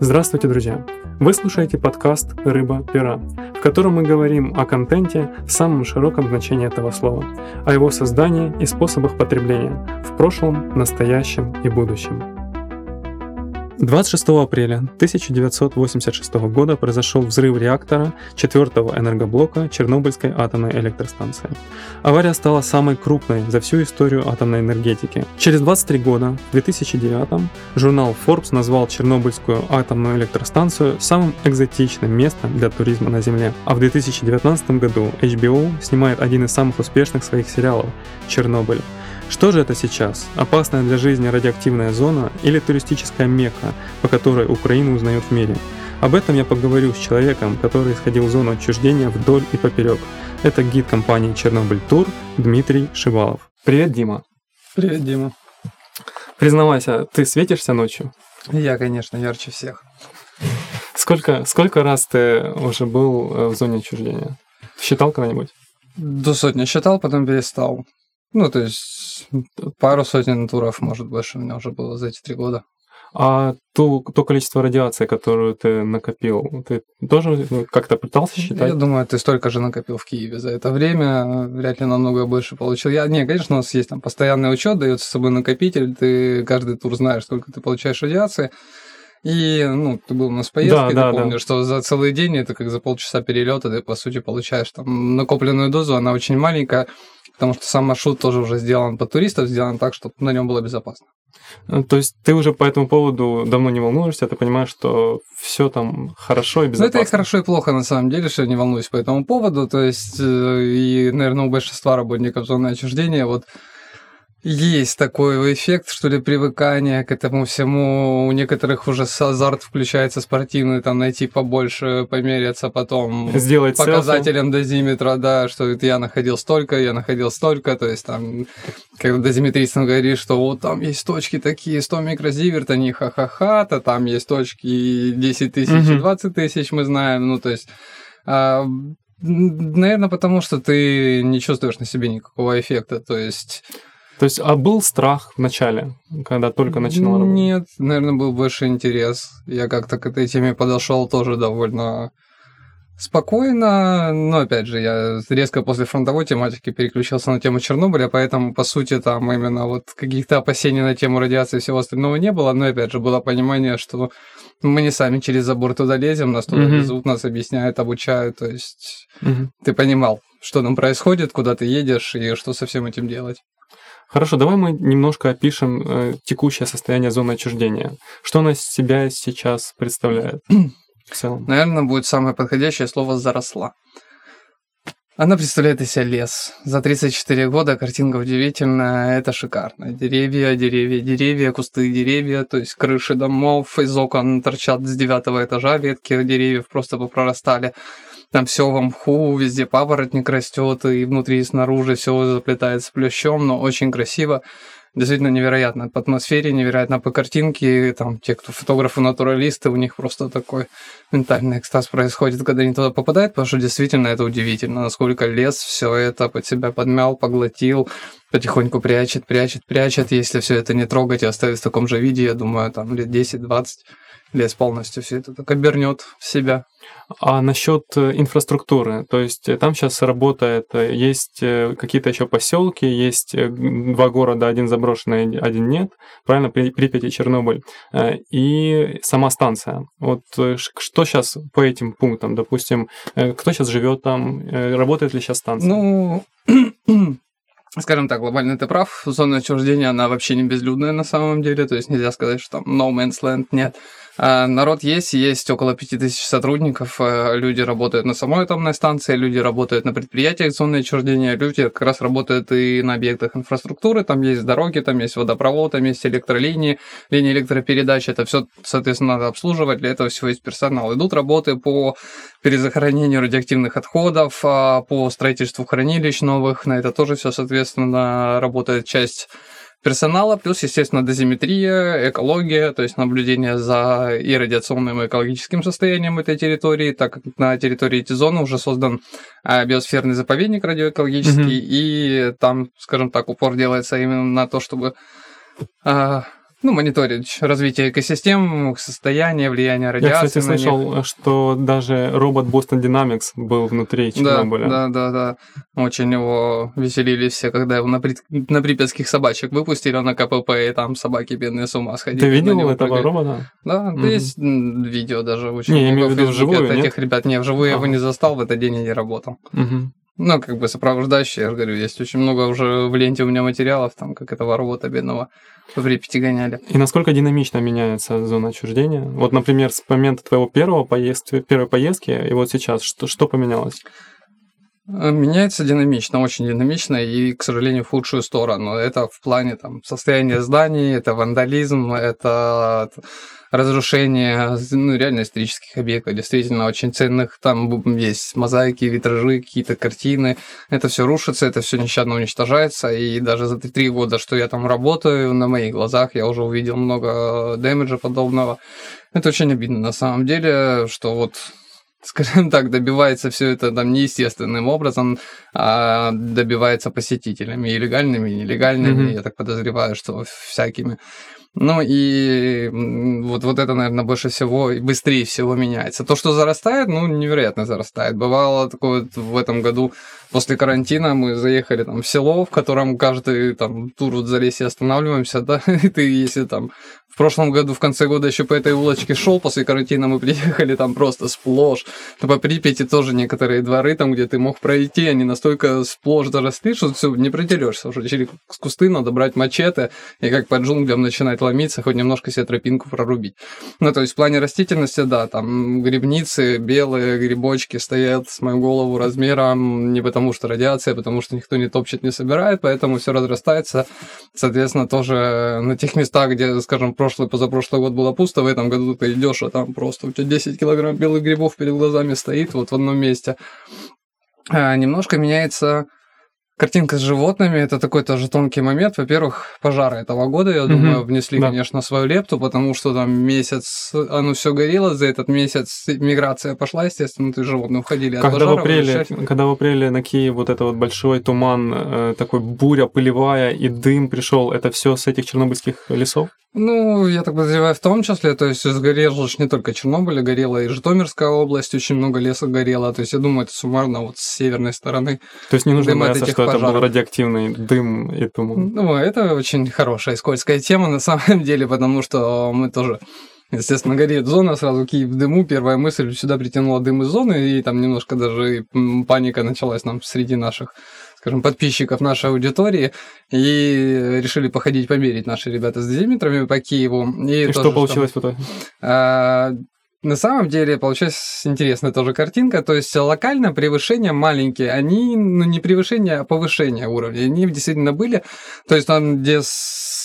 Здравствуйте, друзья! Вы слушаете подкаст «Рыба-пера», в котором мы говорим о контенте в самом широком значении этого слова, о его создании и способах потребления в прошлом, настоящем и будущем. 26 апреля 1986 года произошел взрыв реактора четвертого энергоблока Чернобыльской атомной электростанции. Авария стала самой крупной за всю историю атомной энергетики. Через 23 года, в 2009 журнал Forbes назвал Чернобыльскую атомную электростанцию самым экзотичным местом для туризма на Земле. А в 2019 году HBO снимает один из самых успешных своих сериалов «Чернобыль», что же это сейчас? Опасная для жизни радиоактивная зона или туристическая мекка, по которой Украину узнают в мире? Об этом я поговорю с человеком, который исходил в зону отчуждения вдоль и поперек. Это гид компании Чернобыль Тур Дмитрий Шивалов. Привет, Дима. Привет, Дима. Признавайся, ты светишься ночью? Я, конечно, ярче всех. Сколько, сколько раз ты уже был э, в зоне отчуждения? Считал когда-нибудь? До сотни считал, потом перестал. Ну, то есть пару сотен туров, может, больше у меня уже было за эти три года. А ту, то количество радиации, которую ты накопил, ты тоже ну, как-то пытался считать? Я думаю, ты столько же накопил в Киеве за это время, вряд ли намного больше получил. Я, не, конечно, у нас есть там постоянный учет, дается с собой накопитель, ты каждый тур знаешь, сколько ты получаешь радиации. И, ну, ты был у нас в поездке, да, ты да, помнишь, да. что за целый день, это как за полчаса перелета, ты, по сути, получаешь там накопленную дозу, она очень маленькая, потому что сам маршрут тоже уже сделан по туристов, сделан так, чтобы на нем было безопасно. Ну, то есть ты уже по этому поводу давно не волнуешься, ты понимаешь, что все там хорошо и безопасно. Ну, это и хорошо, и плохо на самом деле, что я не волнуюсь по этому поводу. То есть, э, и, наверное, у большинства работников зоны отчуждения вот есть такой эффект, что ли, привыкания к этому всему. У некоторых уже азарт включается спортивный, там найти побольше, померяться потом Сделать показателем селфи. дозиметра, да, что это я находил столько, я находил столько, то есть там, когда дозиметрист говорит, что вот там есть точки такие, 100 микрозиверт, они ха-ха-ха, то там есть точки 10 тысяч и 20 тысяч, мы знаем, ну, то есть... А, Наверное, потому что ты не чувствуешь на себе никакого эффекта. То есть то есть, а был страх в начале, когда только начинал работать? Нет, наверное, был больше интерес. Я как-то к этой теме подошел тоже довольно спокойно, но опять же, я резко после фронтовой тематики переключился на тему Чернобыля, поэтому, по сути, там именно вот каких-то опасений на тему радиации и всего остального не было, но опять же, было понимание, что мы не сами через забор туда лезем, нас туда mm-hmm. везут, нас объясняют, обучают, то есть mm-hmm. ты понимал, что там происходит, куда ты едешь и что со всем этим делать. Хорошо, давай мы немножко опишем э, текущее состояние зоны отчуждения. Что она из себя сейчас представляет в целом? Наверное, будет самое подходящее слово «заросла». Она представляет из себя лес. За 34 года картинка удивительная, это шикарно. Деревья, деревья, деревья, кусты деревья, то есть крыши домов, из окон торчат с девятого этажа ветки деревьев просто попрорастали там все в мху, везде папоротник растет, и внутри и снаружи все заплетается плющом, но очень красиво. Действительно невероятно по атмосфере, невероятно по картинке. Там те, кто фотографы, натуралисты, у них просто такой ментальный экстаз происходит, когда они туда попадают, потому что действительно это удивительно, насколько лес все это под себя подмял, поглотил, потихоньку прячет, прячет, прячет. Если все это не трогать и оставить в таком же виде, я думаю, там лет 10-20 лес полностью все это так обернет в себя. А насчет э, инфраструктуры, то есть э, там сейчас работает, э, есть какие-то еще поселки, есть два города, один заброшенный, один нет, правильно, Припять и Чернобыль, и сама станция. Вот что сейчас по этим пунктам, допустим, кто сейчас живет там, работает ли сейчас станция? Ну, скажем так, глобально ты прав, зона отчуждения, она вообще не безлюдная на самом деле, то есть нельзя сказать, что там no man's land нет. А, народ есть, есть около 5000 сотрудников, э, люди работают на самой атомной станции, люди работают на предприятиях зоны отчуждения, люди как раз работают и на объектах инфраструктуры, там есть дороги, там есть водопровод, там есть электролинии, линии электропередач, это все, соответственно, надо обслуживать, для этого всего есть персонал. Идут работы по перезахоронению радиоактивных отходов, а, по строительству хранилищ новых, на это тоже все, соответственно, работает часть персонала, плюс, естественно, дозиметрия, экология, то есть наблюдение за и радиационным, и экологическим состоянием этой территории, так как на территории эти зоны уже создан а, биосферный заповедник радиоэкологический, mm-hmm. и там, скажем так, упор делается именно на то, чтобы а, ну, мониторить развитие экосистем, их состояние, влияние Я, радиации кстати, на них. слышал, что даже робот Boston Dynamics был внутри Да, Чернобыля. да, да, да. Очень его веселили все, когда его на, при- на припятских собачек выпустили на КПП, и там собаки бедные с ума сходили. Ты видел этого прыгали. робота? Да, да есть видео даже очень Не, я имею много в виду вживую, от нет? этих ребят. Не, вживую я его не застал, в этот день я не работал. Мгм. Ну, как бы сопровождающие, я же говорю, есть очень много уже в ленте у меня материалов, там, как этого робота бедного по Припяти гоняли. И насколько динамично меняется зона отчуждения? Вот, например, с момента твоего первого поездки, первой поездки и вот сейчас, что, что поменялось? Э, Меняется динамично, очень динамично и, к сожалению, в худшую сторону. Это в плане там, состояния зданий, это вандализм, это разрушение ну, реально исторических объектов, действительно очень ценных. Там есть мозаики, витражи, какие-то картины. Это все рушится, это все нещадно уничтожается. И даже за три года, что я там работаю, на моих глазах я уже увидел много дэмэджа подобного. Это очень обидно на самом деле, что вот скажем так, добивается все это там неестественным образом, а добивается посетителями, и легальными, и нелегальными, Мгм. я так подозреваю, что всякими. Ну и вот, вот это, наверное, больше всего и быстрее всего меняется. То, что зарастает, ну, невероятно зарастает. Бывало такое вот в этом году, после карантина, мы заехали там в село, в котором каждый там тур вот за лесе останавливаемся, да, и ты, если там в прошлом году, в конце года еще по этой улочке шел, после карантина мы приехали там просто сплошь. По Припяти тоже некоторые дворы, там, где ты мог пройти, они настолько сплошь заросли, что все, не протерешься уже. Через кусты надо брать мачете и как по джунглям начинать ломиться, хоть немножко себе тропинку прорубить. Ну, то есть в плане растительности, да, там грибницы, белые грибочки стоят с мою голову размером не потому что радиация, а потому что никто не топчет, не собирает, поэтому все разрастается. Соответственно, тоже на тех местах, где, скажем, прошлый, позапрошлый год было пусто, в этом году ты идешь, а там просто у тебя 10 килограмм белых грибов перед глазами стоит вот в одном месте. А, немножко меняется картинка с животными. Это такой тоже тонкий момент. Во-первых, пожары этого года, я Мгм, думаю, внесли, да. конечно, свою лепту, потому что там месяц оно все горело, за этот месяц миграция пошла, естественно, есть животные уходили от Когда в, пожаров. апреле, возвращались. когда в апреле на Киев вот это вот большой туман, э, такой буря пылевая и дым пришел, это все с этих чернобыльских лесов? Ну, я так подозреваю, в том числе, то есть сгорел же не только Чернобыль, а горела и Житомирская область, очень много леса горело, то есть я думаю, это суммарно вот с северной стороны. То есть не нужно бояться, что это был пожаров. радиоактивный дым и туман. Ну, это очень хорошая и скользкая тема на самом деле, потому что мы тоже Естественно, горит зона, сразу Киев в дыму. Первая мысль сюда притянула дым из зоны, и там немножко даже паника началась нам среди наших, скажем, подписчиков нашей аудитории. И решили походить, померить наши ребята с дозиметрами по Киеву. И, И что получилось в итоге? На самом деле получилась интересная тоже картинка. То есть локально превышения маленькие, они ну, не превышение, а повышение уровня. Они действительно были. То есть там, где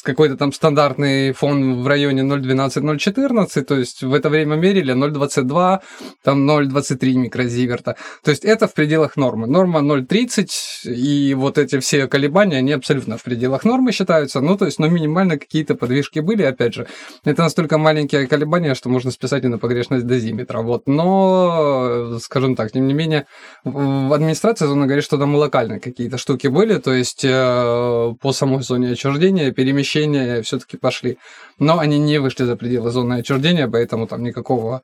какой-то там стандартный фон в районе 0,12-0,14, то есть в это время мерили 0,22, там 0,23 микрозиверта. То есть это в пределах нормы. Норма 0,30, и вот эти все колебания, они абсолютно в пределах нормы считаются. Ну, то есть, ну, минимально какие-то подвижки были, опять же. Это настолько маленькие колебания, что можно списать и на погрешность дозиметра. Вот. Но, скажем так, тем не менее, в администрации зоны говорит, что там локально какие-то штуки были, то есть э, по самой зоне отчуждения перемещения все-таки пошли. Но они не вышли за пределы зоны отчуждения, поэтому там никакого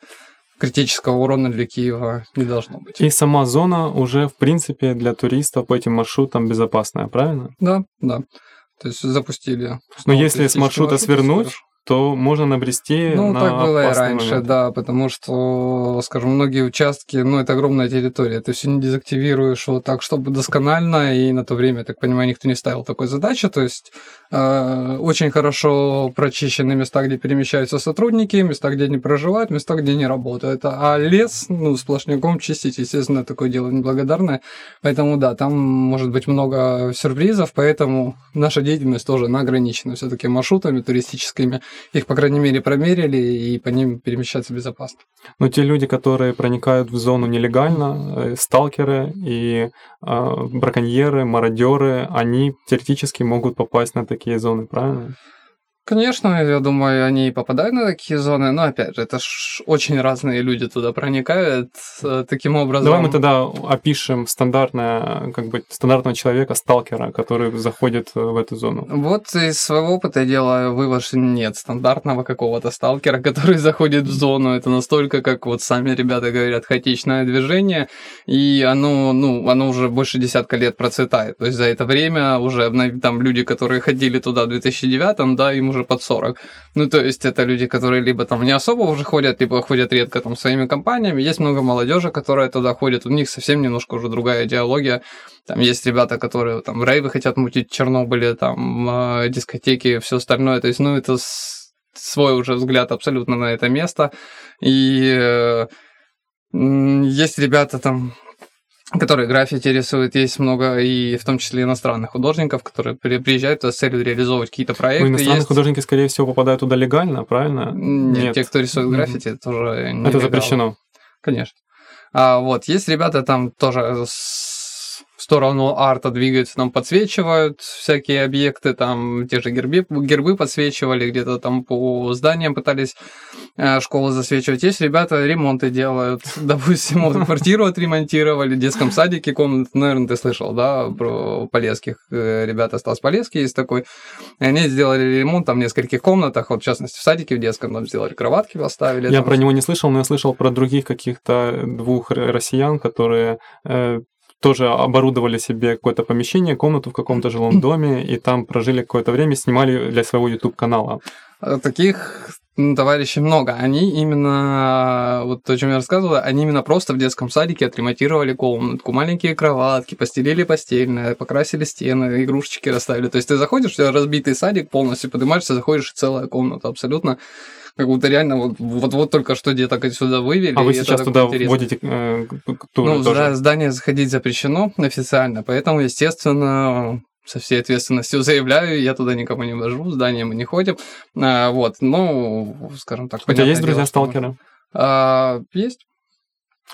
критического урона для Киева не должно быть. И сама зона уже, в принципе, для туристов по этим маршрутам безопасная, правильно? Да, да. То есть запустили. Но если с маршрута маршрут, свернуть. То можно набрести Ну, на так было и раньше, момент. да, потому что, скажем, многие участки, ну, это огромная территория, ты все не дезактивируешь вот так, чтобы досконально, и на то время, я так понимаю, никто не ставил такой задачи, то есть э, очень хорошо прочищены места, где перемещаются сотрудники, места, где они проживают, места, где они работают, а лес, ну, сплошняком чистить, естественно, такое дело неблагодарное, поэтому, да, там может быть много сюрпризов, поэтому наша деятельность тоже она ограничена все-таки маршрутами туристическими, их, по крайней мере, промерили, и по ним перемещаться безопасно. Но те люди, которые проникают в зону нелегально, э, сталкеры и э, браконьеры, мародеры, они теоретически могут попасть на такие зоны, правильно? Конечно, я думаю, они попадают на такие зоны, но опять же, это ж очень разные люди туда проникают э, таким образом. Давай мы тогда опишем стандартное, как бы, стандартного человека, сталкера, который заходит э, в эту зону. Вот из своего опыта я делаю вывод, что нет стандартного какого-то сталкера, который заходит в зону. Это настолько, как вот сами ребята говорят, хаотичное движение, и оно, ну, оно уже больше десятка лет процветает. То есть за это время уже там люди, которые ходили туда в 2009, да, им уже под 40. Ну, то есть это люди, которые либо там не особо уже ходят, либо ходят редко там своими компаниями. Есть много молодежи, которая туда ходит, у них совсем немножко уже другая идеология. Там есть ребята, которые там рейвы хотят мутить в Чернобыле, там э, дискотеки, все остальное. То есть, ну, это свой уже взгляд абсолютно на это место. И э, есть ребята там, которые граффити рисуют, есть много, и в том числе иностранных художников, которые приезжают с целью реализовывать какие-то проекты. Ну, иностранные есть... художники, скорее всего, попадают туда легально, правильно? Нет, Нет. те, кто рисует граффити, mm-hmm. тоже не Это запрещено. Конечно. А, вот, есть ребята там тоже с сторону арта двигаются, там подсвечивают всякие объекты, там те же гербы, гербы подсвечивали, где-то там по зданиям пытались э, школы засвечивать. Есть ребята ремонты делают, допустим, вот квартиру отремонтировали, в детском садике комнату, наверное, ты слышал, да, про Полесских, э, ребята Стас Полесский есть такой, они сделали ремонт там в нескольких комнатах, вот в частности в садике в детском там сделали кроватки, поставили. Я там. про него не слышал, но я слышал про других каких-то двух россиян, которые э, тоже оборудовали себе какое-то помещение, комнату в каком-то жилом доме, и там прожили какое-то время, снимали для своего YouTube-канала. Э, таких товарищей много. Они именно, вот о чем я рассказывал, они именно просто в детском садике отремонтировали комнатку, маленькие кроватки, постелили постельное, покрасили стены, игрушечки расставили. То есть ты заходишь, у тебя разбитый садик полностью, поднимаешься, заходишь, и целая комната абсолютно как будто реально вот, вот, вот только что деток отсюда вывели. А вы сейчас туда интересно. вводите э, туры Ну, тоже? здание заходить запрещено официально, поэтому, естественно, со всей ответственностью заявляю, я туда никому не вожу, в здание мы не ходим. А, вот, ну, скажем так, У тебя есть друзья-сталкеры? А, есть.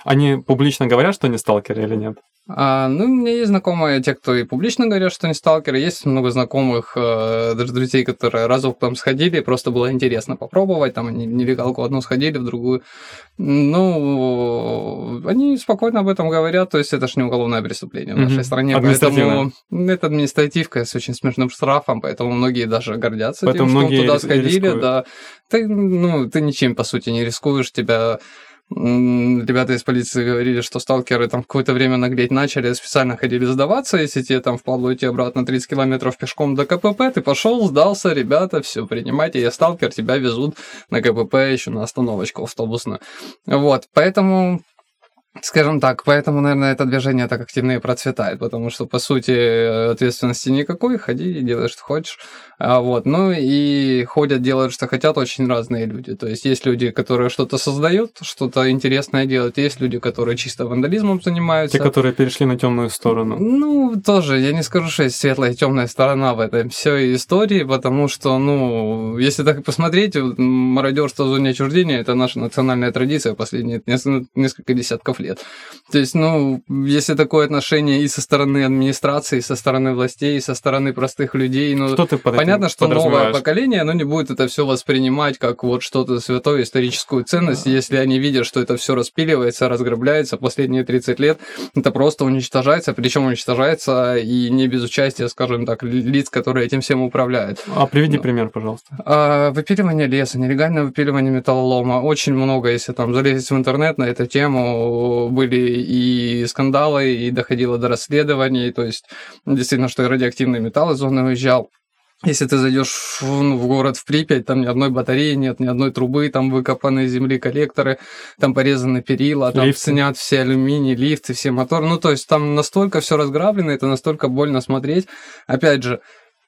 Они публично говорят, что они сталкеры или нет? А, ну, у меня есть знакомые, те, кто и публично говорят, что они сталкеры. Есть много знакомых, э, даже друзей, которые разок там сходили, просто было интересно попробовать. Там они нелегалку одну сходили, в другую. Ну, они спокойно об этом говорят, то есть это же не уголовное преступление в нашей стране. Поэтому это административка с очень смешным штрафом, поэтому многие даже гордятся поэтому тем, что туда сходили. Рискуют. Да. Ты, ну, ты ничем, по сути, не рискуешь, тебя ребята из полиции говорили, что сталкеры там какое-то время наглеть начали, специально ходили сдаваться, если тебе там впадло идти обратно 30 километров пешком до КПП, ты пошел, сдался, ребята, все, принимайте, я сталкер, тебя везут на КПП еще на остановочку автобусную. Вот, поэтому Скажем так, поэтому, наверное, это движение так активно и процветает, потому что, по сути, ответственности никакой, ходи и делай, что хочешь. А, вот. Ну и ходят, делают, что хотят очень разные люди. То есть есть люди, которые что-то создают, что-то интересное делают, есть люди, которые чисто вандализмом занимаются. Те, которые перешли на темную сторону. Ну, тоже, я не скажу, что есть светлая и темная сторона в этой всей истории, потому что, ну, если так посмотреть, мародерство в зоне отчуждения – это наша национальная традиция последние несколько десятков лет. То есть, ну, если такое отношение и со стороны администрации, и со стороны властей, и со стороны простых людей, ну, что ты понятно, что новое поколение, оно не будет это все воспринимать как вот что-то святое, историческую ценность, а. если они видят, что это все распиливается, разграбляется последние 30 лет, это просто уничтожается, причем уничтожается и не без участия, скажем так, лиц, которые этим всем управляют. А приведи ну, пример, пожалуйста. А, выпиливание леса, нелегальное выпиливание металлолома, очень много, если там залезть в интернет на эту тему, были и скандалы, и доходило до расследований, то есть действительно, что и радиоактивный металл из зоны уезжал. Если ты зайдешь в, ну, в город в Припять, там ни одной батареи нет, ни одной трубы, там выкопаны земли коллекторы, там порезаны перила, там лифты. снят все алюминий, лифты, все моторы. Ну, то есть там настолько все разграблено, это настолько больно смотреть. Опять же,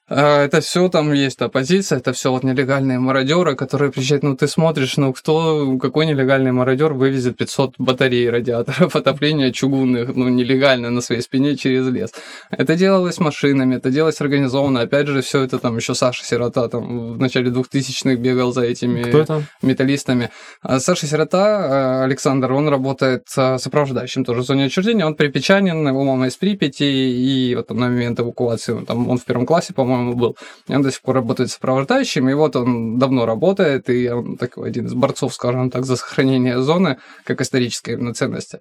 это все там есть оппозиция, это все вот нелегальные мародеры, которые приезжают, ну ты смотришь, ну кто, какой нелегальный мародер вывезет 500 батарей радиаторов отопления чугунных, ну нелегально на своей спине через лес. Это делалось машинами, это делалось организованно, опять же, все это там еще Саша Сирота там в начале 2000-х бегал за этими кто это? металлистами. А Саша Сирота, а, Александр, он работает сопровождающим тоже в зоне отчуждения, он припечанин, его мама из Припяти, и вот на момент эвакуации, там, он в первом классе, по-моему, по-моему, был. И он до сих пор работает сопровождающим, и вот он давно работает, и он такой один из борцов, скажем так, за сохранение зоны, как исторической именно ценности.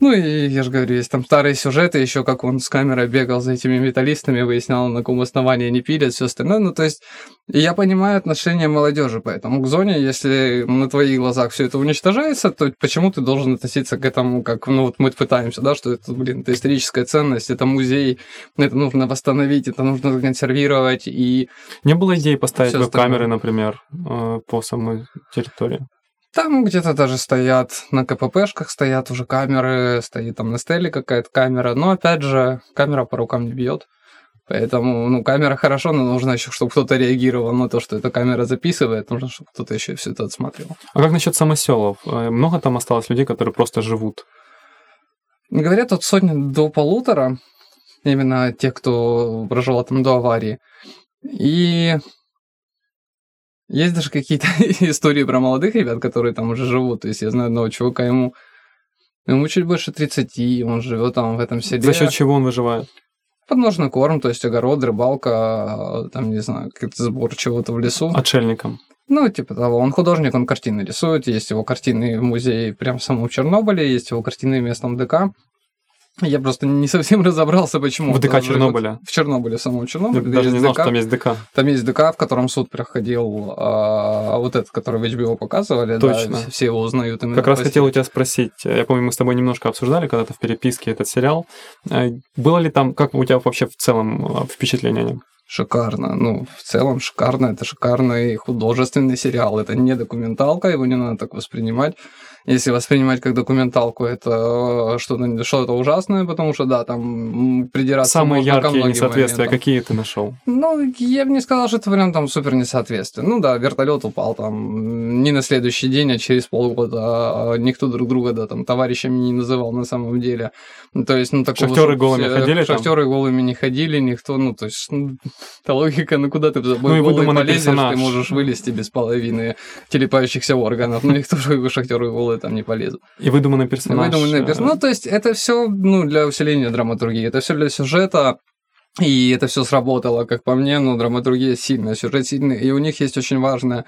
Ну и я же говорю, есть там старые сюжеты, еще как он с камерой бегал за этими металлистами, выяснял, на каком основании они пилят, все остальное. Ну, то есть, я понимаю отношение молодежи, поэтому к зоне, если на твоих глазах все это уничтожается, то почему ты должен относиться к этому, как, ну, вот мы пытаемся, да, что это, блин, это историческая ценность, это музей, это нужно восстановить, это нужно консервировать и... Не было идеи поставить веб-камеры, например, э, по самой территории? Там где-то даже стоят на КППшках стоят уже камеры, стоит там на стеле какая-то камера, но опять же камера по рукам не бьет. Поэтому, ну, камера хорошо, но нужно еще, чтобы кто-то реагировал на то, что эта камера записывает, нужно, чтобы кто-то еще все это отсматривал. А как насчет самоселов? Э, много там осталось людей, которые просто живут? Говорят, от сотни до полутора, именно тех, кто проживал там до аварии. И есть даже какие-то истории про молодых ребят, которые там уже живут. То есть я знаю одного чувака, ему, ему чуть больше 30, он живет там в этом селе. За счет чего он выживает? Подножный корм, то есть огород, рыбалка, там, не знаю, какой-то сбор чего-то в лесу. Отшельником. Ну, типа того. Он художник, он картины рисует. Есть его картины в музее прямо в самом Чернобыле, есть его картины в местном ДК. Я просто не совсем разобрался, почему. В ДК Чернобыля. В Чернобыле, в самом Чернобыле. Я даже не знал, ДК. что там есть ДК. Там есть ДК, в котором суд проходил, а, вот этот, который в HBO показывали. Точно. Да, все его узнают. Как раз хотел у тебя спросить. Я помню, мы с тобой немножко обсуждали когда-то в переписке этот сериал. Э, было ли там, как у тебя вообще в целом э, впечатление о нем? шикарно. Ну, в целом шикарно. Это шикарный художественный сериал. Это не документалка, его не надо так воспринимать если воспринимать как документалку, это что-то что ужасное, потому что, да, там придираться Самые можно яркие несоответствия, моментам. какие ты нашел? Ну, я бы не сказал, что это прям там супер несоответствие. Ну да, вертолет упал там не на следующий день, а через полгода. А никто друг друга, да, там, товарищами не называл на самом деле. То есть, ну, такого... Шахтеры голыми все, ходили Шахтеры там? голыми не ходили, никто, ну, то есть, ну, та логика, ну, куда ты за собой ну, голый полезешь, персонаж. ты можешь вылезти без половины телепающихся органов. Ну, никто же шахтеры голые там не полезут. И выдуманный персонаж. Выдуманный персонаж. Ну, то есть, это все ну, для усиления драматургии, это все для сюжета, и это все сработало, как по мне, но драматургия сильная, сюжет сильный, и у них есть очень важная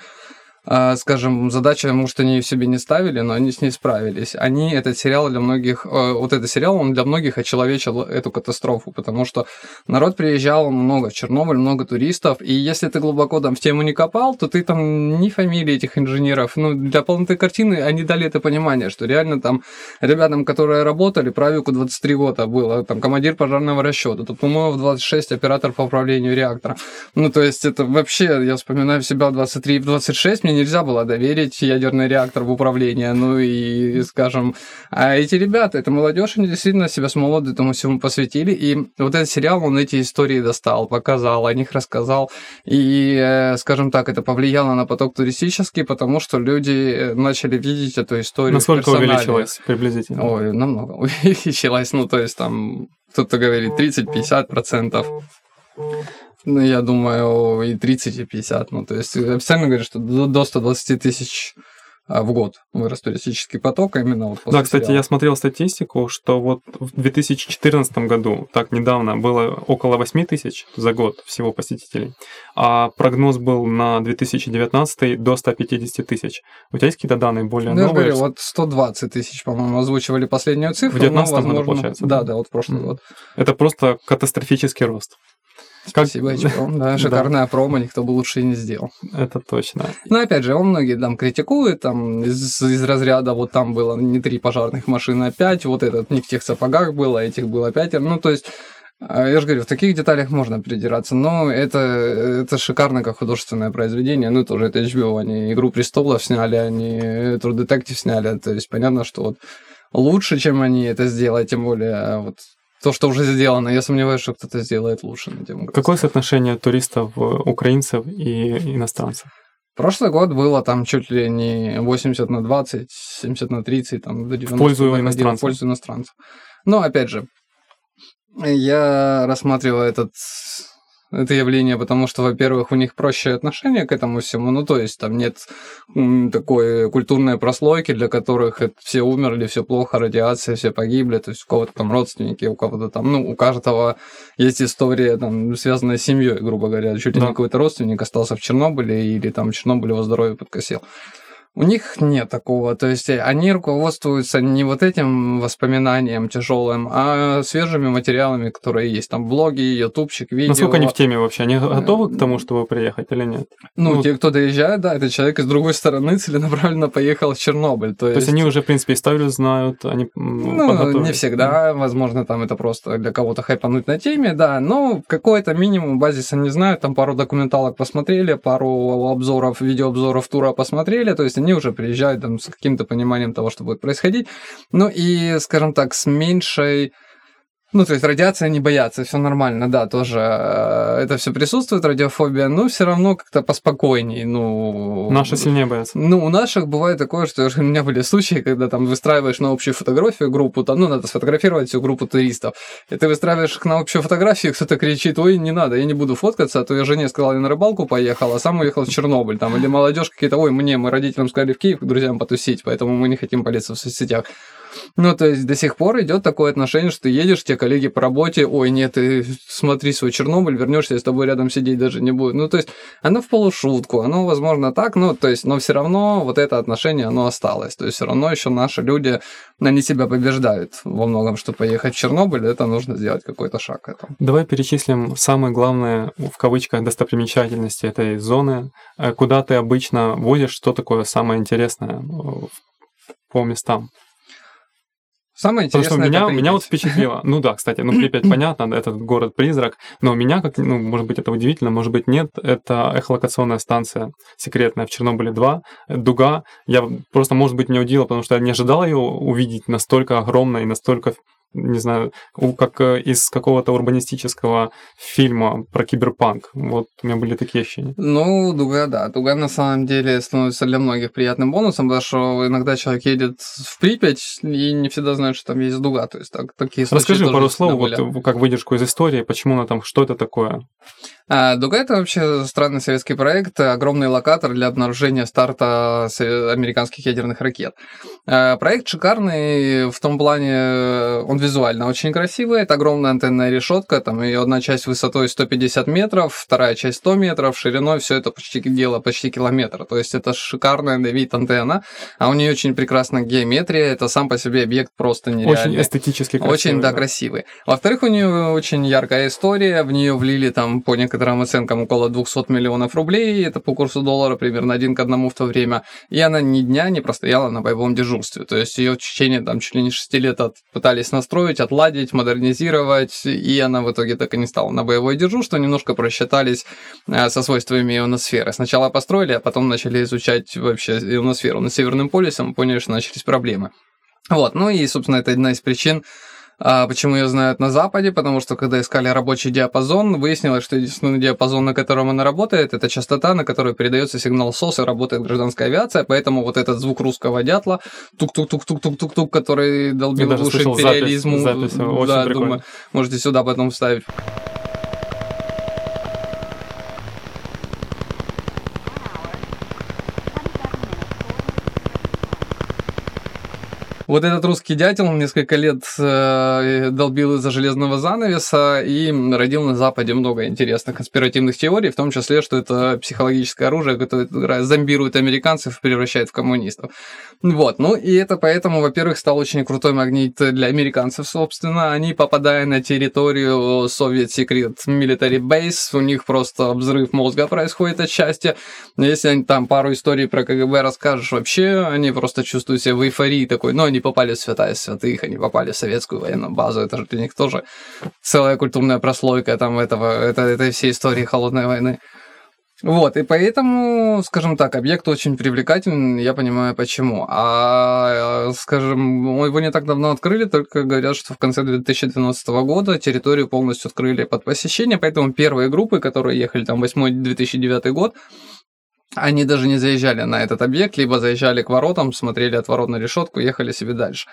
скажем, задача, может, они ее себе не ставили, но они с ней справились. Они, этот сериал для многих, э, вот этот сериал, он для многих очеловечил эту катастрофу, потому что народ приезжал много в Чернобыль, много туристов, и если ты глубоко там в тему не копал, то ты там ни фамилии этих инженеров, ну, для полноты картины они дали это понимание, что реально там ребятам, которые работали, правику 23 года было, там, командир пожарного расчета, тут, по-моему, в 26 оператор по управлению реактора. Ну, то есть это вообще, я вспоминаю себя в 23 и в 26, мне нельзя было доверить ядерный реактор в управление. Ну и, скажем, а эти ребята, это молодежь, они действительно себя с молоду этому всему посвятили. И вот этот сериал, он эти истории достал, показал, о них рассказал. И, э, скажем так, это повлияло на поток туристический, потому что люди э, начали видеть эту историю. Насколько увеличилось приблизительно? Ой, намного увеличилось. Ну, то есть там кто-то говорит 30-50%. Ну, я думаю, и 30, и 50. Ну, то есть официально говорят, что до 120 тысяч а, в год вырос туристический поток именно вот Да, кстати, сериала. я смотрел статистику, что вот в 2014 году, так недавно, было около 8 тысяч за год всего посетителей, а прогноз был на 2019 до 150 тысяч. У тебя есть какие-то данные более ну, новые? Я говорю, вот 120 тысяч, по-моему, озвучивали последнюю цифру. В 2019 возможно... году, получается? Да, да, вот прошлый mm. год. Это просто катастрофический рост. Спасибо, Очко. Да, шикарная промо, никто бы лучше и не сделал. Это точно. Но опять же, он многие там критикуют, там из, из разряда вот там было не три пожарных машины, а пять, вот этот не в тех сапогах было, а этих было пятеро. Ну, то есть а, я же говорю, в таких деталях можно придираться, но это, это шикарно как художественное произведение. Ну, тоже это HBO, они «Игру престолов» сняли, они True Detective сняли. То есть понятно, что вот лучше, чем они это сделали, тем более вот то, что уже сделано. Я сомневаюсь, что кто-то сделает лучше на тему. Какое соотношение туристов, э, украинцев и иностранцев? Прошлый год было там чуть ли не 80 на 20, 70 на 30, там до 90 в пользу иностранцев. В пользу иностранцев. Но опять же, я рассматриваю этот это явление, потому что, во-первых, у них проще отношение к этому всему, ну, то есть там нет такой культурной прослойки, для которых все умерли, все плохо, радиация, все погибли, то есть у кого-то там родственники, у кого-то там, ну, у каждого есть история, там, связанная с семьей, грубо говоря, чуть ли да. не какой-то родственник остался в Чернобыле или там Чернобыль его здоровье подкосил. У них нет такого, то есть они руководствуются не вот этим воспоминанием тяжелым, а свежими материалами, которые есть. Там блоги, ютубчик, видео. Насколько они в теме вообще? Они готовы к тому, чтобы приехать или нет? Ну, ну те, кто доезжает, да, это человек из другой стороны целенаправленно поехал в Чернобыль. То, то есть... есть они уже, в принципе, историю знают, они Ну, не всегда, возможно, там это просто для кого-то хайпануть на теме, да, но какой-то минимум базис они знают, там пару документалок посмотрели, пару обзоров, видеообзоров тура посмотрели, то есть они уже приезжают там с каким-то пониманием того, что будет происходить. Ну и, скажем так, с меньшей ну, то есть радиация не боятся, все нормально, да, тоже э, это все присутствует, радиофобия, но все равно как-то поспокойней, ну... Наши сильнее боятся. Ну, у наших бывает такое, что у меня были случаи, когда там выстраиваешь на общую фотографию группу, там, ну, надо сфотографировать всю группу туристов, и ты выстраиваешь их на общую фотографию, кто-то кричит, ой, не надо, я не буду фоткаться, а то я жене сказал, я на рыбалку поехал, а сам уехал в Чернобыль, там, или молодежь какие-то, ой, мне, мы родителям сказали в Киев друзьям потусить, поэтому мы не хотим палиться в соцсетях. Ну, то есть до сих пор идет такое отношение, что ты едешь, те коллеги по работе, ой, нет, ты смотри свой Чернобыль, вернешься, я с тобой рядом сидеть даже не будет. Ну, то есть оно в полушутку, оно, возможно, так, ну, то есть, но все равно вот это отношение, оно осталось. То есть все равно еще наши люди, они себя побеждают во многом, что поехать в Чернобыль, это нужно сделать какой-то шаг к этому. Давай перечислим самые главные, в кавычках, достопримечательности этой зоны. Э, куда ты обычно возишь, что такое самое интересное э, по местам? Самое интересное Потому что меня, меня вот впечатлило. Ну да, кстати, ну Припять понятно, этот город-призрак, но у меня, как, ну, может быть, это удивительно, может быть, нет, это эхолокационная станция секретная в Чернобыле 2, Дуга. Я просто, может быть, не удивил, потому что я не ожидал ее увидеть настолько огромной и настолько не знаю, как э, из какого-то урбанистического фильма про киберпанк. Вот у меня были такие ощущения. Ну, Дуга, да. Дуга на самом деле становится для многих приятным бонусом, потому что иногда человек едет в Припять и не всегда знает, что там есть Дуга. То есть так, такие Расскажи пару слов, вот, как выдержку из истории, почему она там, что это такое? А, Дуга это вообще странный советский проект, огромный локатор для обнаружения старта американских ядерных ракет. А, проект шикарный в том плане, он визуально очень красивый, это огромная антенная решетка, там ее одна часть высотой 150 метров, вторая часть 100 метров, шириной все это почти дело почти километр, то есть это шикарная на вид антенна, а у нее очень прекрасная геометрия, это сам по себе объект просто нереальный. Очень эстетически красивый. Очень, да, да. красивый. Во-вторых, у нее очень яркая история, в нее влили там по некоторым оценкам около 200 миллионов рублей, это по курсу доллара примерно один к одному в то время, и она ни дня не простояла на боевом дежурстве, то есть ее в течение там чуть ли не 6 лет от, пытались настроить, отладить, модернизировать, и она в итоге так и не стала на боевое дежурство, немножко просчитались э, со свойствами ионосферы. Сначала построили, а потом начали изучать вообще ионосферу над Северным полюсом, поняли, что начались проблемы. Вот, ну и, собственно, это одна из причин, а почему ее знают на Западе? Потому что когда искали рабочий диапазон, выяснилось, что единственный диапазон, на котором она работает, это частота, на которой передается сигнал СОС и работает гражданская авиация, поэтому вот этот звук русского дятла, тук-тук-тук-тук-тук-тук, который долбил уши империализму, запись, запись, да, думаю, можете сюда потом вставить. Вот этот русский дятел несколько лет э, долбил из-за железного занавеса и родил на Западе много интересных конспиративных теорий, в том числе, что это психологическое оружие, которое зомбирует американцев и превращает в коммунистов. Вот, ну и это поэтому, во-первых, стал очень крутой магнит для американцев, собственно. Они, попадая на территорию Soviet Secret Military Base, у них просто взрыв мозга происходит от счастья. Если они там пару историй про КГБ расскажешь, вообще они просто чувствуют себя в эйфории такой, но они попали в святая святых, они попали в советскую военную базу, это же для них тоже целая культурная прослойка там этого, это, этой всей истории холодной войны. Вот, и поэтому, скажем так, объект очень привлекательный, я понимаю почему. А, скажем, его не так давно открыли, только говорят, что в конце 2012 года территорию полностью открыли под посещение, поэтому первые группы, которые ехали там 8-2009 год, они даже не заезжали на этот объект, либо заезжали к воротам, смотрели от ворот на решетку, ехали себе дальше.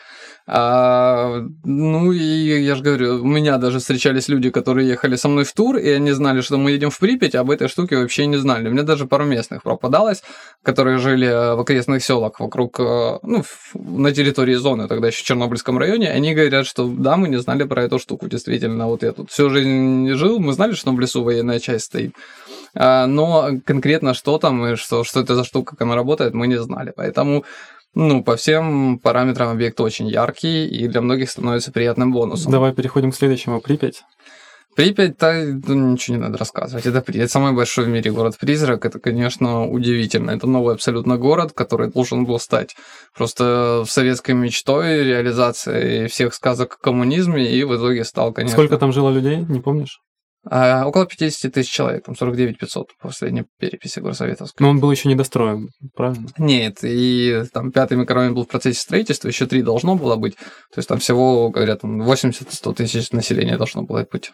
А, ну и я же говорю, у меня даже встречались люди, которые ехали со мной в тур, и они знали, что мы едем в Припять, а об этой штуке вообще не знали. У меня даже пару местных пропадалось, которые жили в окрестных селах вокруг, э, ну, на территории зоны, тогда еще в Чернобыльском районе. Они говорят, что да, мы не знали про эту штуку, действительно. Вот я тут всю жизнь жил, мы знали, что в лесу военная часть стоит. А, но конкретно что там что, что это за штука, как она работает, мы не знали. Поэтому ну, по всем параметрам объект очень яркий и для многих становится приятным бонусом. Давай переходим к следующему. Припять. Припять, то ну, ничего не надо рассказывать. Это, это самый большой в мире город-призрак. Это, конечно, удивительно. Это новый абсолютно город, который должен был стать просто советской мечтой, реализацией всех сказок о коммунизме, и в итоге стал, конечно... Сколько там жило людей, не помнишь? А, около 50 тысяч человек, там 49 500 по последней переписи горсоветовской. Но он был еще недостроен, правильно? Нет, и там пятый микрорайон был в процессе строительства, еще три должно было быть. То есть там всего, говорят, 80-100 тысяч населения должно было быть.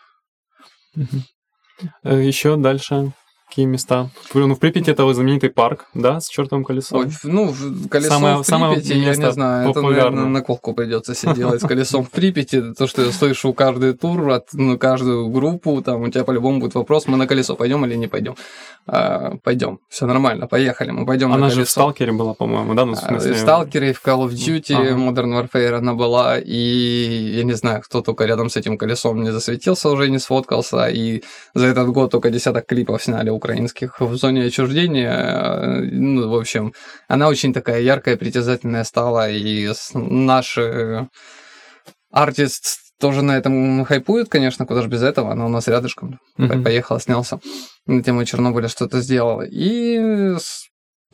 Угу. Еще дальше Какие места? Ну, в Припяти это знаменитый парк, да, с чертовым колесом? Ой, ну, колесо самое, в Припяти, я не знаю, это, наверное, на колку придется себе делать с колесом в Припяти. То, что я слышу каждый тур, от ну, каждую группу, там у тебя по-любому будет вопрос, мы на колесо пойдем или не пойдем. А, пойдем, все нормально, поехали, мы пойдем Она на же в Сталкере была, по-моему, да? Ну, в, смысле... в Сталкере, в Call of Duty, ага. Modern Warfare она была, и я не знаю, кто только рядом с этим колесом не засветился уже, не сфоткался, и за этот год только десяток клипов сняли украинских в зоне отчуждения. Ну, в общем, она очень такая яркая, притязательная стала, и наши артист тоже на этом хайпует, конечно, куда же без этого, она у нас рядышком. Mm-hmm. Поехал, снялся на тему Чернобыля, что-то сделал. И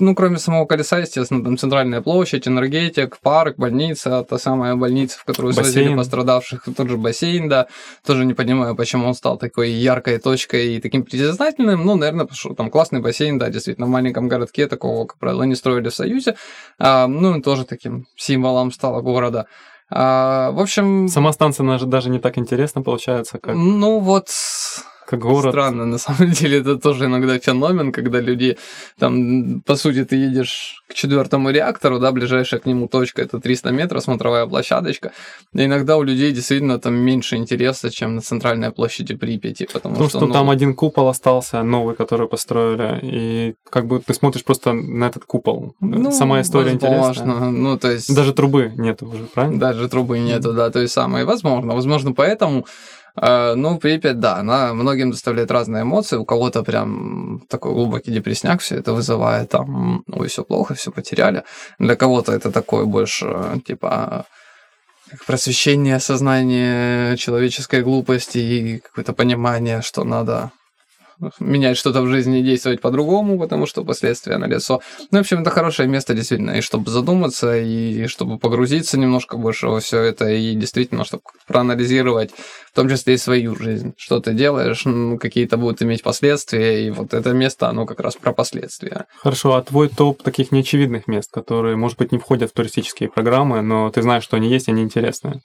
ну, кроме самого колеса, естественно, там центральная площадь, энергетик, парк, больница, та самая больница, в которую бассейн. свозили пострадавших, тот же бассейн, да. Тоже не понимаю, почему он стал такой яркой точкой и таким притязательным. Ну, наверное, потому что там классный бассейн, да, действительно, в маленьком городке такого, как правило, не строили в Союзе. А, ну, тоже таким символом стало города. А, в общем... Сама станция даже не так интересна, получается, как... Ну, вот как город. Странно, на самом деле это тоже иногда феномен, когда люди там, по сути, ты едешь к четвертому реактору, да, ближайшая к нему точка это 300 метров, смотровая площадочка. И иногда у людей действительно там меньше интереса, чем на центральной площади Припяти, потому, потому что, что ну... там один купол остался, новый, который построили, и как бы ты смотришь просто на этот купол. Ну, Сама история возможно. интересная. Ну, то есть... Даже трубы нету уже, правильно? Даже трубы нету, да, то есть самое возможно. Возможно, поэтому ну, Припять, да, она многим доставляет разные эмоции. У кого-то прям такой глубокий депресняк все это вызывает, там, ой, все плохо, все потеряли. Для кого-то это такое больше, типа, как просвещение сознания человеческой глупости и какое-то понимание, что надо менять что-то в жизни и действовать по-другому, потому что последствия на лицо. Ну, в общем, это хорошее место действительно, и чтобы задуматься, и чтобы погрузиться немножко больше во все это, и действительно, чтобы проанализировать, в том числе и свою жизнь. Что ты делаешь, ну, какие-то будут иметь последствия, и вот это место, оно как раз про последствия. Хорошо, а твой топ таких неочевидных мест, которые, может быть, не входят в туристические программы, но ты знаешь, что они есть, они интересные?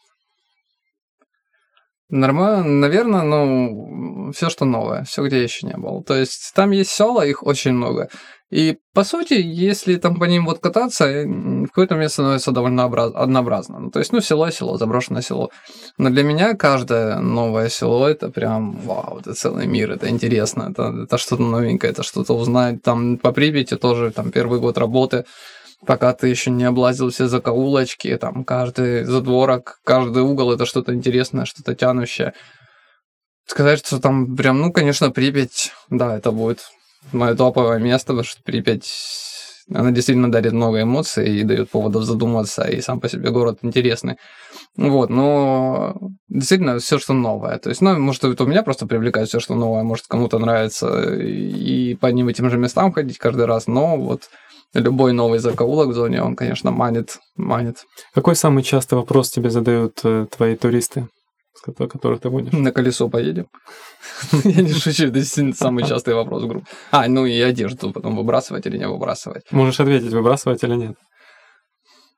Нормально, наверное, ну, все, что новое, все, где еще не был. То есть там есть села, их очень много. И, по сути, если там по ним вот кататься, в какое-то место становится довольно однообразно. Ну, то есть, ну, село, село, заброшенное село. Но для меня каждое новое село – это прям, вау, это целый мир, это интересно, это, это что-то новенькое, это что-то узнать. Там по Припяти тоже, там, первый год работы – пока ты еще не облазил все закоулочки, там каждый задворок, каждый угол это что-то интересное, что-то тянущее. Сказать, что там прям, ну, конечно, Припять, да, это будет мое топовое место, потому что Припять, она действительно дарит много эмоций и дает поводов задуматься, и сам по себе город интересный. Вот, но действительно все, что новое. То есть, ну, может, это у меня просто привлекает все, что новое, может, кому-то нравится и по одним и тем же местам ходить каждый раз, но вот любой новый закоулок в зоне, он, конечно, манит, манит. Какой самый частый вопрос тебе задают э, твои туристы, с которых ты водишь? На колесо поедем. Я не шучу, это самый частый вопрос в группе. А, ну и одежду потом выбрасывать или не выбрасывать. Можешь ответить, выбрасывать или нет.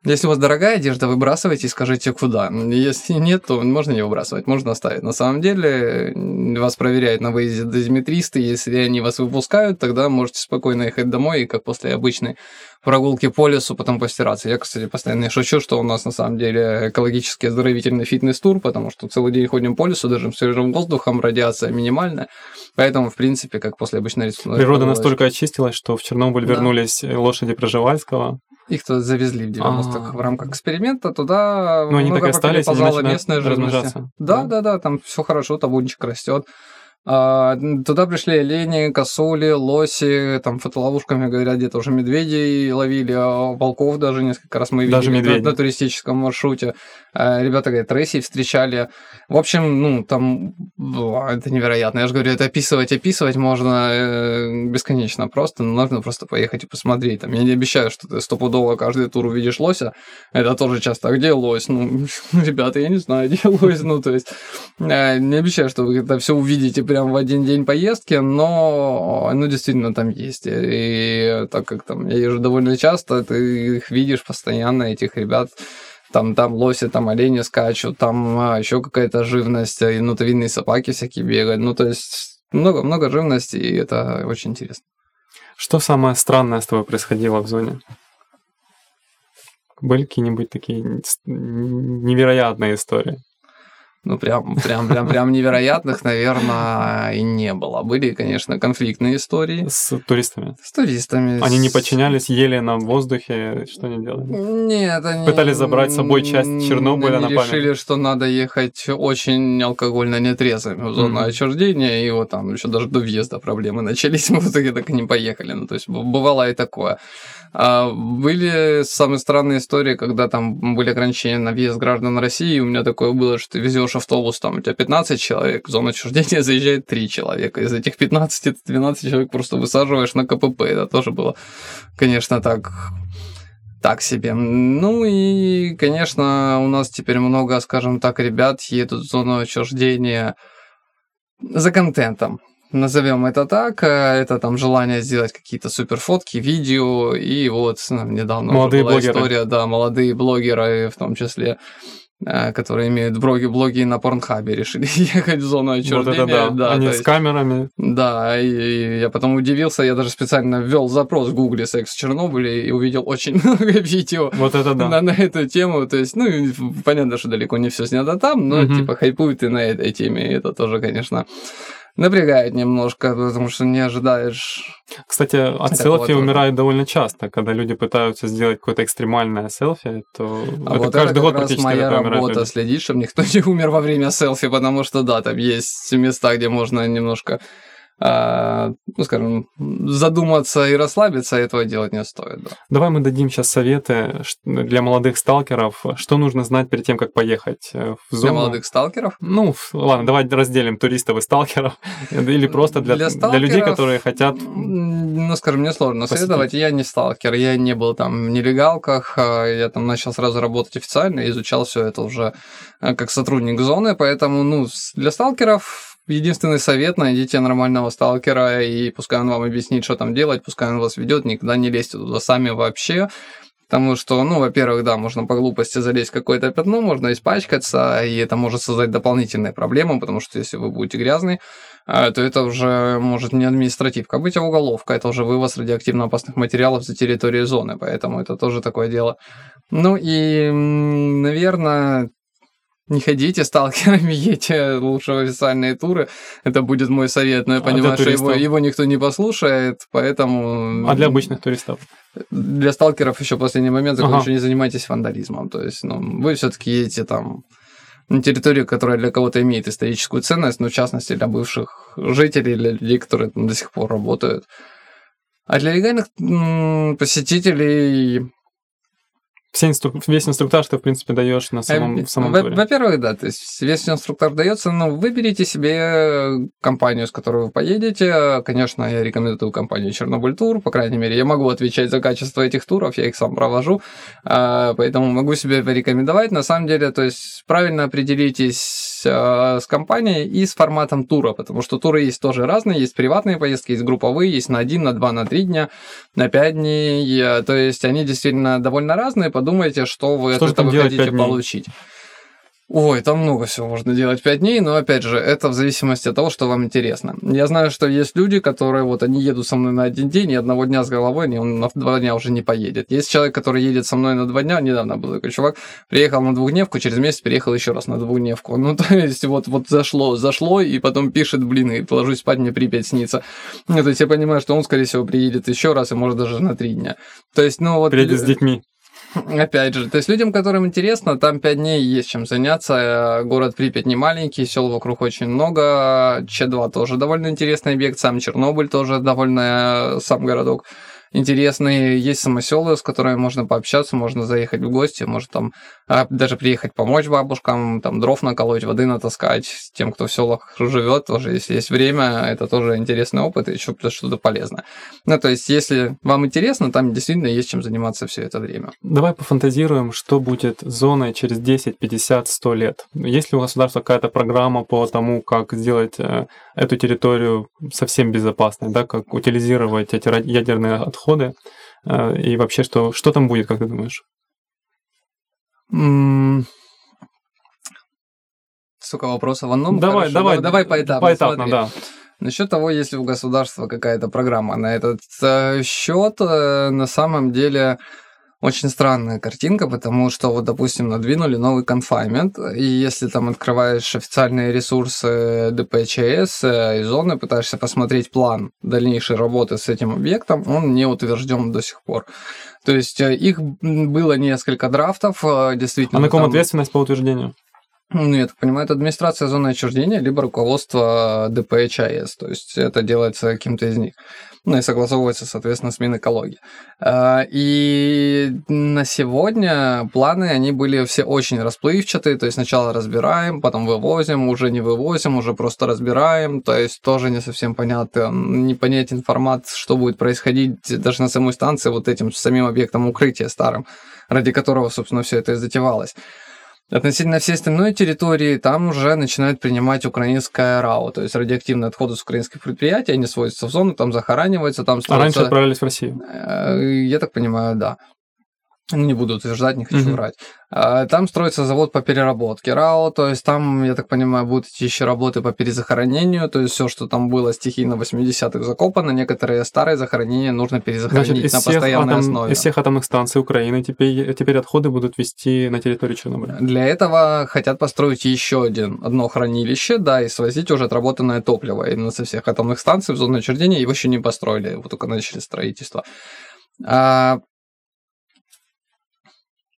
Если у вас дорогая одежда, выбрасывайте и скажите, куда. Если нет, то можно не выбрасывать, можно оставить. На самом деле, вас проверяют на выезде дозиметристы. Если они вас выпускают, тогда можете спокойно ехать домой и, как после обычной прогулки по лесу, потом постираться. Я, кстати, постоянно шучу, что у нас на самом деле экологически оздоровительный фитнес-тур, потому что целый день ходим по лесу, даже свежим воздухом, радиация минимальная. Поэтому, в принципе, как после обычной Природа настолько очистилась, что в Чернобыль да. вернулись лошади Проживальского. Их туда завезли в 90-х в рамках эксперимента, туда ну, они так остались, местная живность. Да, да, да, там все хорошо, табунчик растет. А, туда пришли олени, косули, лоси, там фотоловушками, говорят, где-то уже медведей ловили, а волков даже несколько раз мы видели даже на, на туристическом маршруте. А, ребята, говорят, рейси встречали. В общем, ну, там это невероятно. Я же говорю, это описывать, описывать можно э, бесконечно просто, но нужно просто поехать и посмотреть. Там, я не обещаю, что ты стопудово каждый тур увидишь лося. Это тоже часто. А где лось? Ну, ребята, я не знаю, где лось. Ну, то есть, э, не обещаю, что вы это все увидите прям в один день поездки, но, ну, действительно, там есть. И так как там я езжу довольно часто, ты их видишь постоянно, этих ребят, там, там лоси, там олени скачут, там а, еще какая-то живность, и нутовинные собаки всякие бегают. Ну, то есть много-много живности, и это очень интересно. Что самое странное с тобой происходило в зоне? Были какие-нибудь такие невероятные истории? Ну, прям, прям, прям, прям невероятных, наверное, и не было. Были, конечно, конфликтные истории. С туристами? С туристами. Они не подчинялись, ели на воздухе, что они делали? Нет, они... Пытались забрать с собой часть Чернобыля они на память? решили, что надо ехать очень алкогольно нетрезвыми в зону mm-hmm. отчуждения, и вот там еще даже до въезда проблемы начались, мы в итоге так и не поехали. Ну, то есть бывало и такое. А были самые странные истории, когда там были ограничения на въезд граждан России, и у меня такое было, что ты везешь автобус, там у тебя 15 человек, в зону отчуждения заезжает 3 человека. Из этих 15 ты 12 человек просто высаживаешь на КПП. Это тоже было, конечно, так так себе. Ну и, конечно, у нас теперь много, скажем так, ребят едут в зону отчуждения за контентом назовем это так, э, это там желание сделать какие-то суперфотки, видео, и вот недавно молодые была блогеры. история, да, молодые блогеры в том числе, которые имеют блоги, блоги на Порнхабе, решили ехать в зону отчуждения. Вот это да, да они с есть, камерами. Да, и, и я потом удивился, я даже специально ввел запрос в гугле «секс в Чернобыле» и увидел очень много видео вот это да. на, на эту тему, то есть, ну, понятно, что далеко не все снято там, но, угу. типа, хайпуют и на этой теме, и это тоже, конечно, напрягает немножко, потому что не ожидаешь. Кстати, от селфи умирают довольно часто, когда люди пытаются сделать какое-то экстремальное селфи, то а это вот каждый это год практически моя работа. следить, чтобы никто не умер во время селфи, потому что да, там есть места, где можно немножко ну, скажем, задуматься и расслабиться, этого делать не стоит. Да. Давай мы дадим сейчас советы для молодых сталкеров, что нужно знать перед тем, как поехать э, в зону. Для молодых сталкеров? Ну, ладно, давай разделим туристов и сталкеров, или просто для, для, для людей, которые хотят... Ну, скажем, мне сложно посетить. советовать, я не сталкер, я не был там в нелегалках, а я там начал сразу работать официально, изучал все это уже э, как сотрудник зоны, поэтому, ну, для сталкеров Единственный совет, найдите нормального сталкера, и пускай он вам объяснит, что там делать, пускай он вас ведет, никогда не лезьте туда сами вообще. Потому что, ну, во-первых, да, можно по глупости залезть в какое-то пятно, можно испачкаться, и это может создать дополнительные проблемы, потому что если вы будете грязный, а, то это уже может не административка быть, а уголовка. Это уже вывоз радиоактивно опасных материалов за территорию зоны, поэтому это тоже такое дело. Ну и, наверное, не ходите сталкерами, едьте лучше в официальные туры. Это будет мой совет, но я а понимаю, что его, его никто не послушает, поэтому... А для обычных туристов? Для сталкеров еще последний момент, ага. не занимайтесь вандализмом. То есть, ну, вы все-таки едете там на территорию, которая для кого-то имеет историческую ценность, но в частности для бывших жителей, для людей, которые там до сих пор работают. А для легальных посетителей все инструк... весь инструктаж ты, в принципе, даешь на самом, в самом туре. Во-первых, да, то есть весь инструктаж дается, но выберите себе компанию, с которой вы поедете. Конечно, я рекомендую компанию Чернобыль Тур, по крайней мере, я могу отвечать за качество этих туров, я их сам провожу, а, поэтому могу себе порекомендовать. На самом деле, то есть правильно определитесь а, с компанией и с форматом тура, потому что туры есть тоже разные, есть приватные поездки, есть групповые, есть на один, на два, на три дня, на пять дней, то есть они действительно довольно разные, подумайте, что вы Что от этого хотите получить. Ой, там много всего можно делать 5 дней, но опять же, это в зависимости от того, что вам интересно. Я знаю, что есть люди, которые вот они едут со мной на один день, и одного дня с головой, и он на два дня уже не поедет. Есть человек, который едет со мной на два дня, недавно был такой чувак, приехал на двухдневку, через месяц переехал еще раз на двухдневку. Ну, то есть, вот, вот зашло, зашло, и потом пишет, блин, и ложусь спать, мне Припять снится. Ну, то есть, я понимаю, что он, скорее всего, приедет еще раз, и может даже на три дня. То есть, ну, вот... Приедет с детьми. Опять же, то есть людям, которым интересно, там 5 дней есть чем заняться. Э, Город Припять не маленький, сел вокруг очень много. Че-2 тоже довольно интересный объект, сам Чернобыль тоже довольно э, сам городок интересный. Есть самоселы, с которыми можно пообщаться, можно заехать в гости, может там даже приехать помочь бабушкам, там дров наколоть, воды натаскать тем, кто в селах живет, тоже, если есть время, это тоже интересный опыт и еще что-то полезное. Ну, то есть, если вам интересно, там действительно есть чем заниматься все это время. Давай пофантазируем, что будет зоной через 10, 50, 100 лет. Есть ли у государства какая-то программа по тому, как сделать э, эту территорию совсем безопасной, да, как утилизировать эти ядерные отходы? Э, И вообще, что, что там будет, как ты думаешь? М, Сука, вопросов в одном. давай, Хорошо, давай, давай поэтапно. Поэтапно, смотри. да. Насчет того, есть ли у государства какая-то программа на этот э, счет, э, на самом деле очень странная картинка, потому что вот, допустим, надвинули новый конфаймент, и если там открываешь официальные ресурсы ДПЧС э, и зоны, пытаешься посмотреть план дальнейшей работы с этим объектом, он не утвержден до сих пор. То есть э, их было несколько драфтов, э, действительно. А на ком там- ответственность по утверждению? ну, я так понимаю, это администрация зоны отчуждения, либо руководство ДПЧС. То есть это делается каким-то из них. Ну и согласовывается, соответственно, с Минэкологии. А, И на сегодня планы, они были все очень расплывчатые. То есть сначала разбираем, потом вывозим, уже не вывозим, уже просто разбираем. То есть тоже не совсем понятно, не понять информат, что будет происходить даже на самой станции вот этим самим объектом укрытия старым, ради которого, собственно, все это и затевалось. Относительно всей остальной территории, там уже начинают принимать украинское РАО, то есть радиоактивные отходы с украинских предприятий, они сводятся в зону, там захораниваются, там А раньше строятся... отправлялись в Россию. Э, Я так понимаю, да. Ну, Не буду утверждать, не хочу Мгм. врать. А, Там строится завод по переработке РАО, то есть там, я так понимаю, будут идти еще работы по перезахоронению, то есть все, что там было стихийно 80-х закопано, некоторые старые захоронения нужно перезахоронить Значит, на постоянной атом- основе. из всех атомных станций Украины теперь, теперь отходы будут вести на территорию Чернобыля. Для этого хотят построить еще один, одно хранилище, да, и свозить уже отработанное топливо. Именно со всех атомных станций в зону отчуждения его еще не построили, вот только начали строительство. А,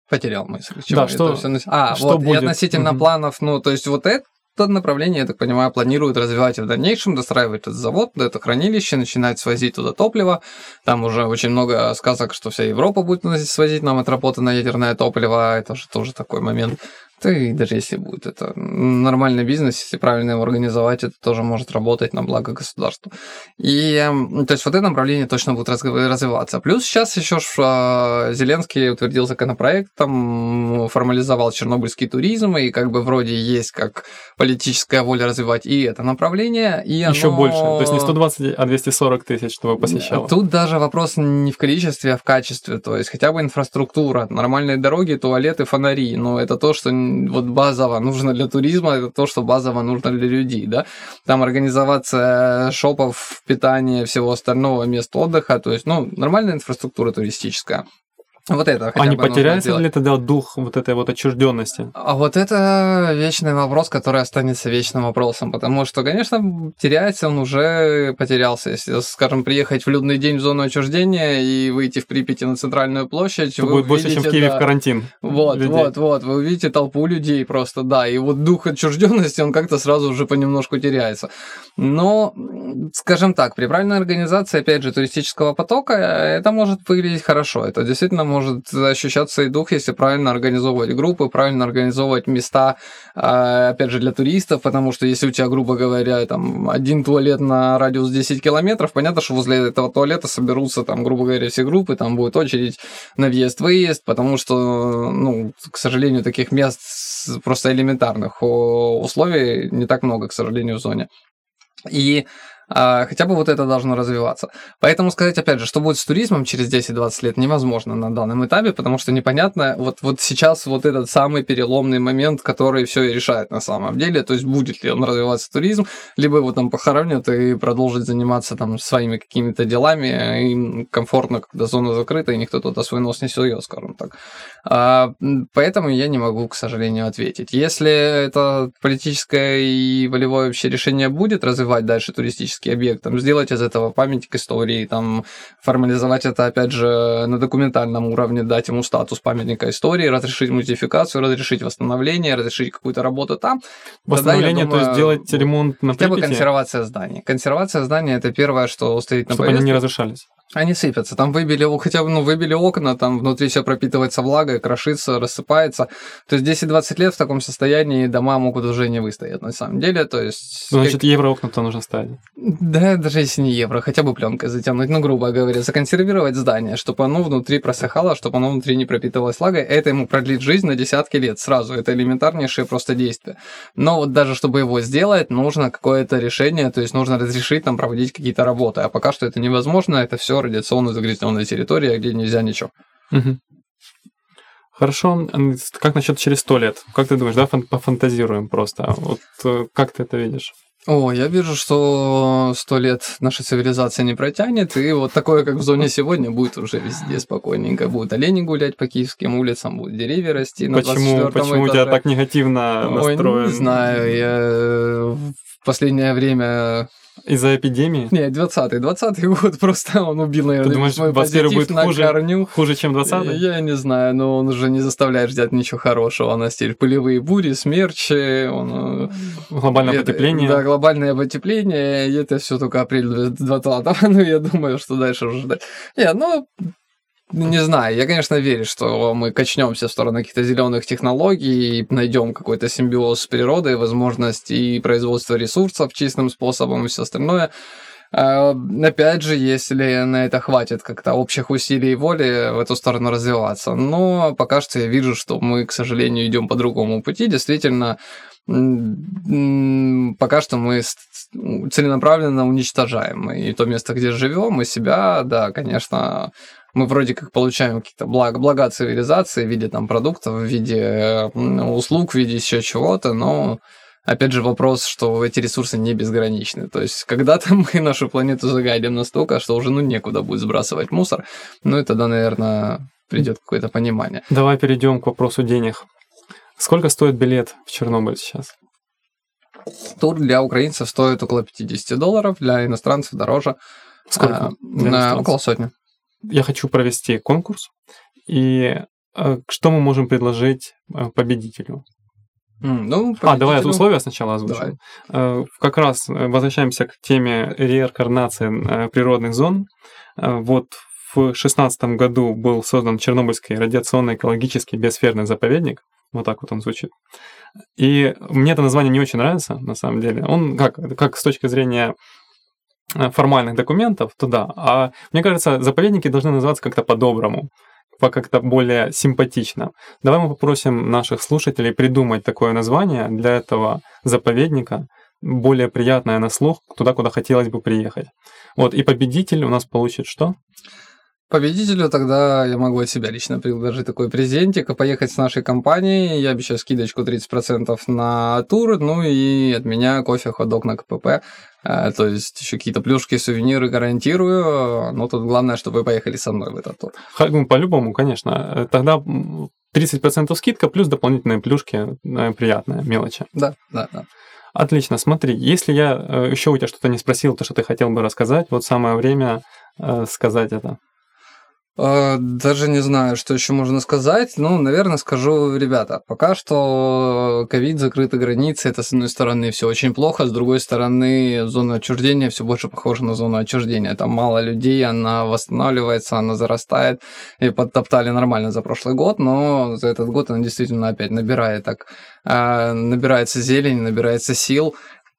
Потерял мысль. Чему Да, что- нас- А, что вот, и будет? относительно Мгм. планов, ну, то есть вот это направление, я так понимаю, планируют развивать и в дальнейшем, достраивать этот завод, это хранилище, начинать свозить туда топливо. Там уже очень много сказок, что вся Европа будет свозить нам отработанное ядерное топливо. Это же тоже такой момент. Да и даже если будет это нормальный бизнес, если правильно его организовать, это тоже может работать на благо государства. И эм, то есть вот это направление точно будет развиваться. Плюс сейчас еще ж, а, Зеленский утвердил законопроект, там формализовал чернобыльский туризм, и как бы вроде есть как политическая воля развивать и это направление, и Еще оно- больше. То есть не 120, а 240 тысяч, чтобы посещало. Тут даже вопрос не в количестве, а в качестве. То есть хотя бы инфраструктура, нормальные дороги, туалеты, фонари. Но это то, что вот базово нужно для туризма, это то, что базово нужно для людей. Да? Там организоваться шопов, питания, всего остального, мест отдыха. То есть, ну, нормальная инфраструктура туристическая. Вот это хотя А не потеряется ли тогда дух вот этой вот отчужденности? А вот это вечный вопрос, который останется вечным вопросом, потому что, конечно, теряется он уже потерялся. Если, скажем, приехать в людный день в зону отчуждения и выйти в Припяти на центральную площадь, вы будет больше, чем в увидите, Киеве да, в карантин. Вот, людей. вот, вот, вы увидите толпу людей просто, да, и вот дух отчужденности, он как-то сразу уже понемножку теряется. Но, скажем так, при правильной организации, опять же, туристического потока, э, это может выглядеть хорошо. Это действительно может ощущаться и дух, если правильно организовывать группы, правильно организовывать места, а, опять же, для туристов, потому что если у тебя, грубо говоря, там один туалет на радиус 10 километров, понятно, что возле этого туалета соберутся, там, грубо говоря, все группы, там будет очередь на въезд-выезд, потому что, ну, к сожалению, таких мест просто элементарных условий не так много, к сожалению, в зоне. И хотя бы вот это должно развиваться. Поэтому сказать, опять же, что будет с туризмом через 10-20 лет, невозможно на данном этапе, потому что непонятно, вот, вот сейчас вот этот самый переломный момент, который все и решает на самом деле, то есть будет ли он развиваться туризм, либо его там похоронят и продолжить заниматься там своими какими-то делами, им комфортно, когда зона закрыта, и никто туда свой нос не сует, скажем так. А, поэтому я не могу, к сожалению, ответить. Если это политическое и волевое вообще решение будет развивать дальше туристический объект, там, сделать из этого памятник истории, там, формализовать это, опять же, на документальном уровне, дать ему статус памятника истории, разрешить мультификацию, разрешить восстановление, разрешить какую-то работу там. Восстановление, думаю, то есть сделать ремонт на Хотя бы консервация зданий. Консервация здания – это первое, что стоит на Чтобы повестке. они не разрушались. Они сыпятся. Там выбили, хотя бы, ну, выбили окна, там внутри все пропитывается влагой, крошится, рассыпается. То есть 10-20 лет в таком состоянии дома могут уже не выстоять, на самом деле. То есть... Значит, как... евро окна-то нужно ставить. Да, даже если не евро, хотя бы пленкой затянуть, ну, грубо говоря, законсервировать здание, чтобы оно внутри просыхало, чтобы оно внутри не пропитывалось влагой. Это ему продлит жизнь на десятки лет сразу. Это элементарнейшее просто действие. Но вот даже чтобы его сделать, нужно какое-то решение, то есть нужно разрешить там проводить какие-то работы. А пока что это невозможно, это все радиационно загрязненная территория, где нельзя ничего. Угу. Хорошо. Как насчет через сто лет? Как ты думаешь, да, пофантазируем просто? Вот э, как ты это видишь? О, я вижу, что сто лет наша цивилизация не протянет, и вот такое, как в зоне сегодня, будет уже везде спокойненько. Будут олени гулять по киевским улицам, будут деревья расти на Почему, почему у тебя так негативно настроен? Ой, не знаю, я в последнее время из-за эпидемии? Нет, 20-й. 20-й год просто он убил, наверное, Ты думаешь, мой 21 будет хуже, корню. хуже, чем 20-й? Я не знаю, но он уже не заставляет ждать ничего хорошего. На стиль пылевые бури, смерчи, он... Э, глобальное это, потепление. Да, глобальное потепление, и это все только апрель 20-го. Ну, я думаю, что дальше уже ждать. Нет, ну, не знаю, я, конечно, верю, что мы качнемся в сторону каких-то зеленых технологий и найдем какой-то симбиоз с природой, возможность и производства ресурсов чистым способом и все остальное. А, опять же, если на это хватит как-то общих усилий и воли в эту сторону развиваться. Но пока что я вижу, что мы, к сожалению, идем по другому пути. Действительно, пока что мы целенаправленно уничтожаем и то место, где живем, и себя, да, конечно, мы вроде как получаем какие-то блага, блага цивилизации в виде там продуктов, в виде услуг, в виде еще чего-то, но опять же вопрос, что эти ресурсы не безграничны. То есть когда-то мы нашу планету загадим настолько, что уже ну некуда будет сбрасывать мусор. Ну и тогда, наверное, придет какое-то понимание. Давай перейдем к вопросу денег. Сколько стоит билет в Чернобыль сейчас? Тур для украинцев стоит около 50 долларов, для иностранцев дороже. Сколько? А, на, около сотни я хочу провести конкурс, и э, что мы можем предложить э, победителю? Mm, ну, победителю... А, давай условия сначала озвучим. Давай. Э, как раз возвращаемся к теме реинкарнации природных зон. Вот в 2016 году был создан Чернобыльский радиационно-экологический биосферный заповедник. Вот так вот он звучит. И мне это название не очень нравится, на самом деле. Он как, как с точки зрения формальных документов, то да. А мне кажется, заповедники должны называться как-то по-доброму, как-то более симпатично. Давай мы попросим наших слушателей придумать такое название для этого заповедника, более приятное на слух, туда, куда хотелось бы приехать. Вот, и победитель у нас получит что? Победителю тогда я могу от себя лично предложить такой презентик, поехать с нашей компанией. Я обещаю скидочку 30% на тур, ну и от меня кофе, ходок на КПП. А, то есть еще какие-то плюшки, сувениры гарантирую. Но тут главное, чтобы вы поехали со мной в этот тур. Ну, по-любому, конечно. Тогда 30% скидка плюс дополнительные плюшки, э, приятные мелочи. Да, да, да. Отлично, смотри, если я э, еще у тебя что-то не спросил, то, что ты хотел бы рассказать, вот самое время э, сказать это. А, даже не знаю, что еще можно сказать. Ну, наверное, скажу, ребята, пока что ковид, закрыты границы, это, с одной стороны, все очень плохо, с другой стороны, зона отчуждения все больше похожа на зону отчуждения. Там мало людей, она восстанавливается, она зарастает, и подтоптали нормально за прошлый год, но за этот год она действительно опять набирает так, а, набирается зелень, набирается сил,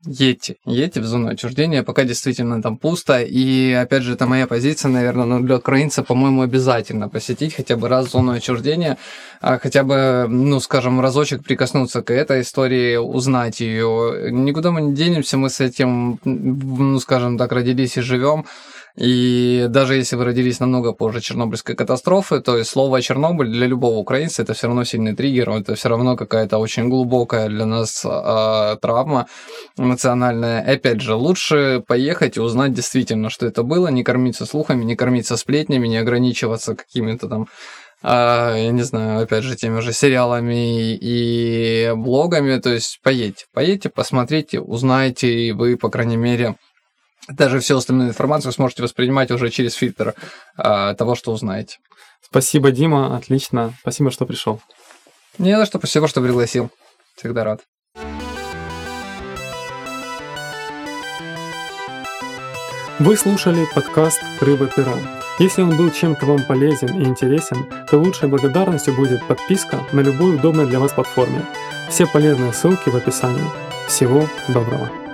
едьте, едьте в зону отчуждения, пока действительно там пусто. И опять же, это моя позиция, наверное, но для украинца, по-моему, обязательно посетить хотя бы раз зону отчуждения, а хотя бы, ну, скажем, разочек прикоснуться к этой истории, узнать ее. Никуда мы не денемся, мы с этим, ну, скажем так, родились и живем. И даже если вы родились намного позже Чернобыльской катастрофы, то есть слово Чернобыль для любого украинца это все равно сильный триггер, это все равно какая-то очень глубокая для нас э, травма эмоциональная. И опять же, лучше поехать и узнать действительно, что это было, не кормиться слухами, не кормиться сплетнями, не ограничиваться какими-то там а, я не знаю, опять же, теми же сериалами и блогами, то есть поедьте, поедьте, посмотрите, узнайте, и вы, по крайней мере, даже всю остальную информацию сможете воспринимать уже через фильтр э, того, что узнаете. Спасибо, Дима, отлично. Спасибо, что пришел. Не за что, спасибо, что пригласил. Всегда рад. Вы слушали подкаст «Рыба пера». Если он был чем-то вам полезен и интересен, то лучшей благодарностью будет подписка на любой удобной для вас платформе. Все полезные ссылки в описании. Всего доброго!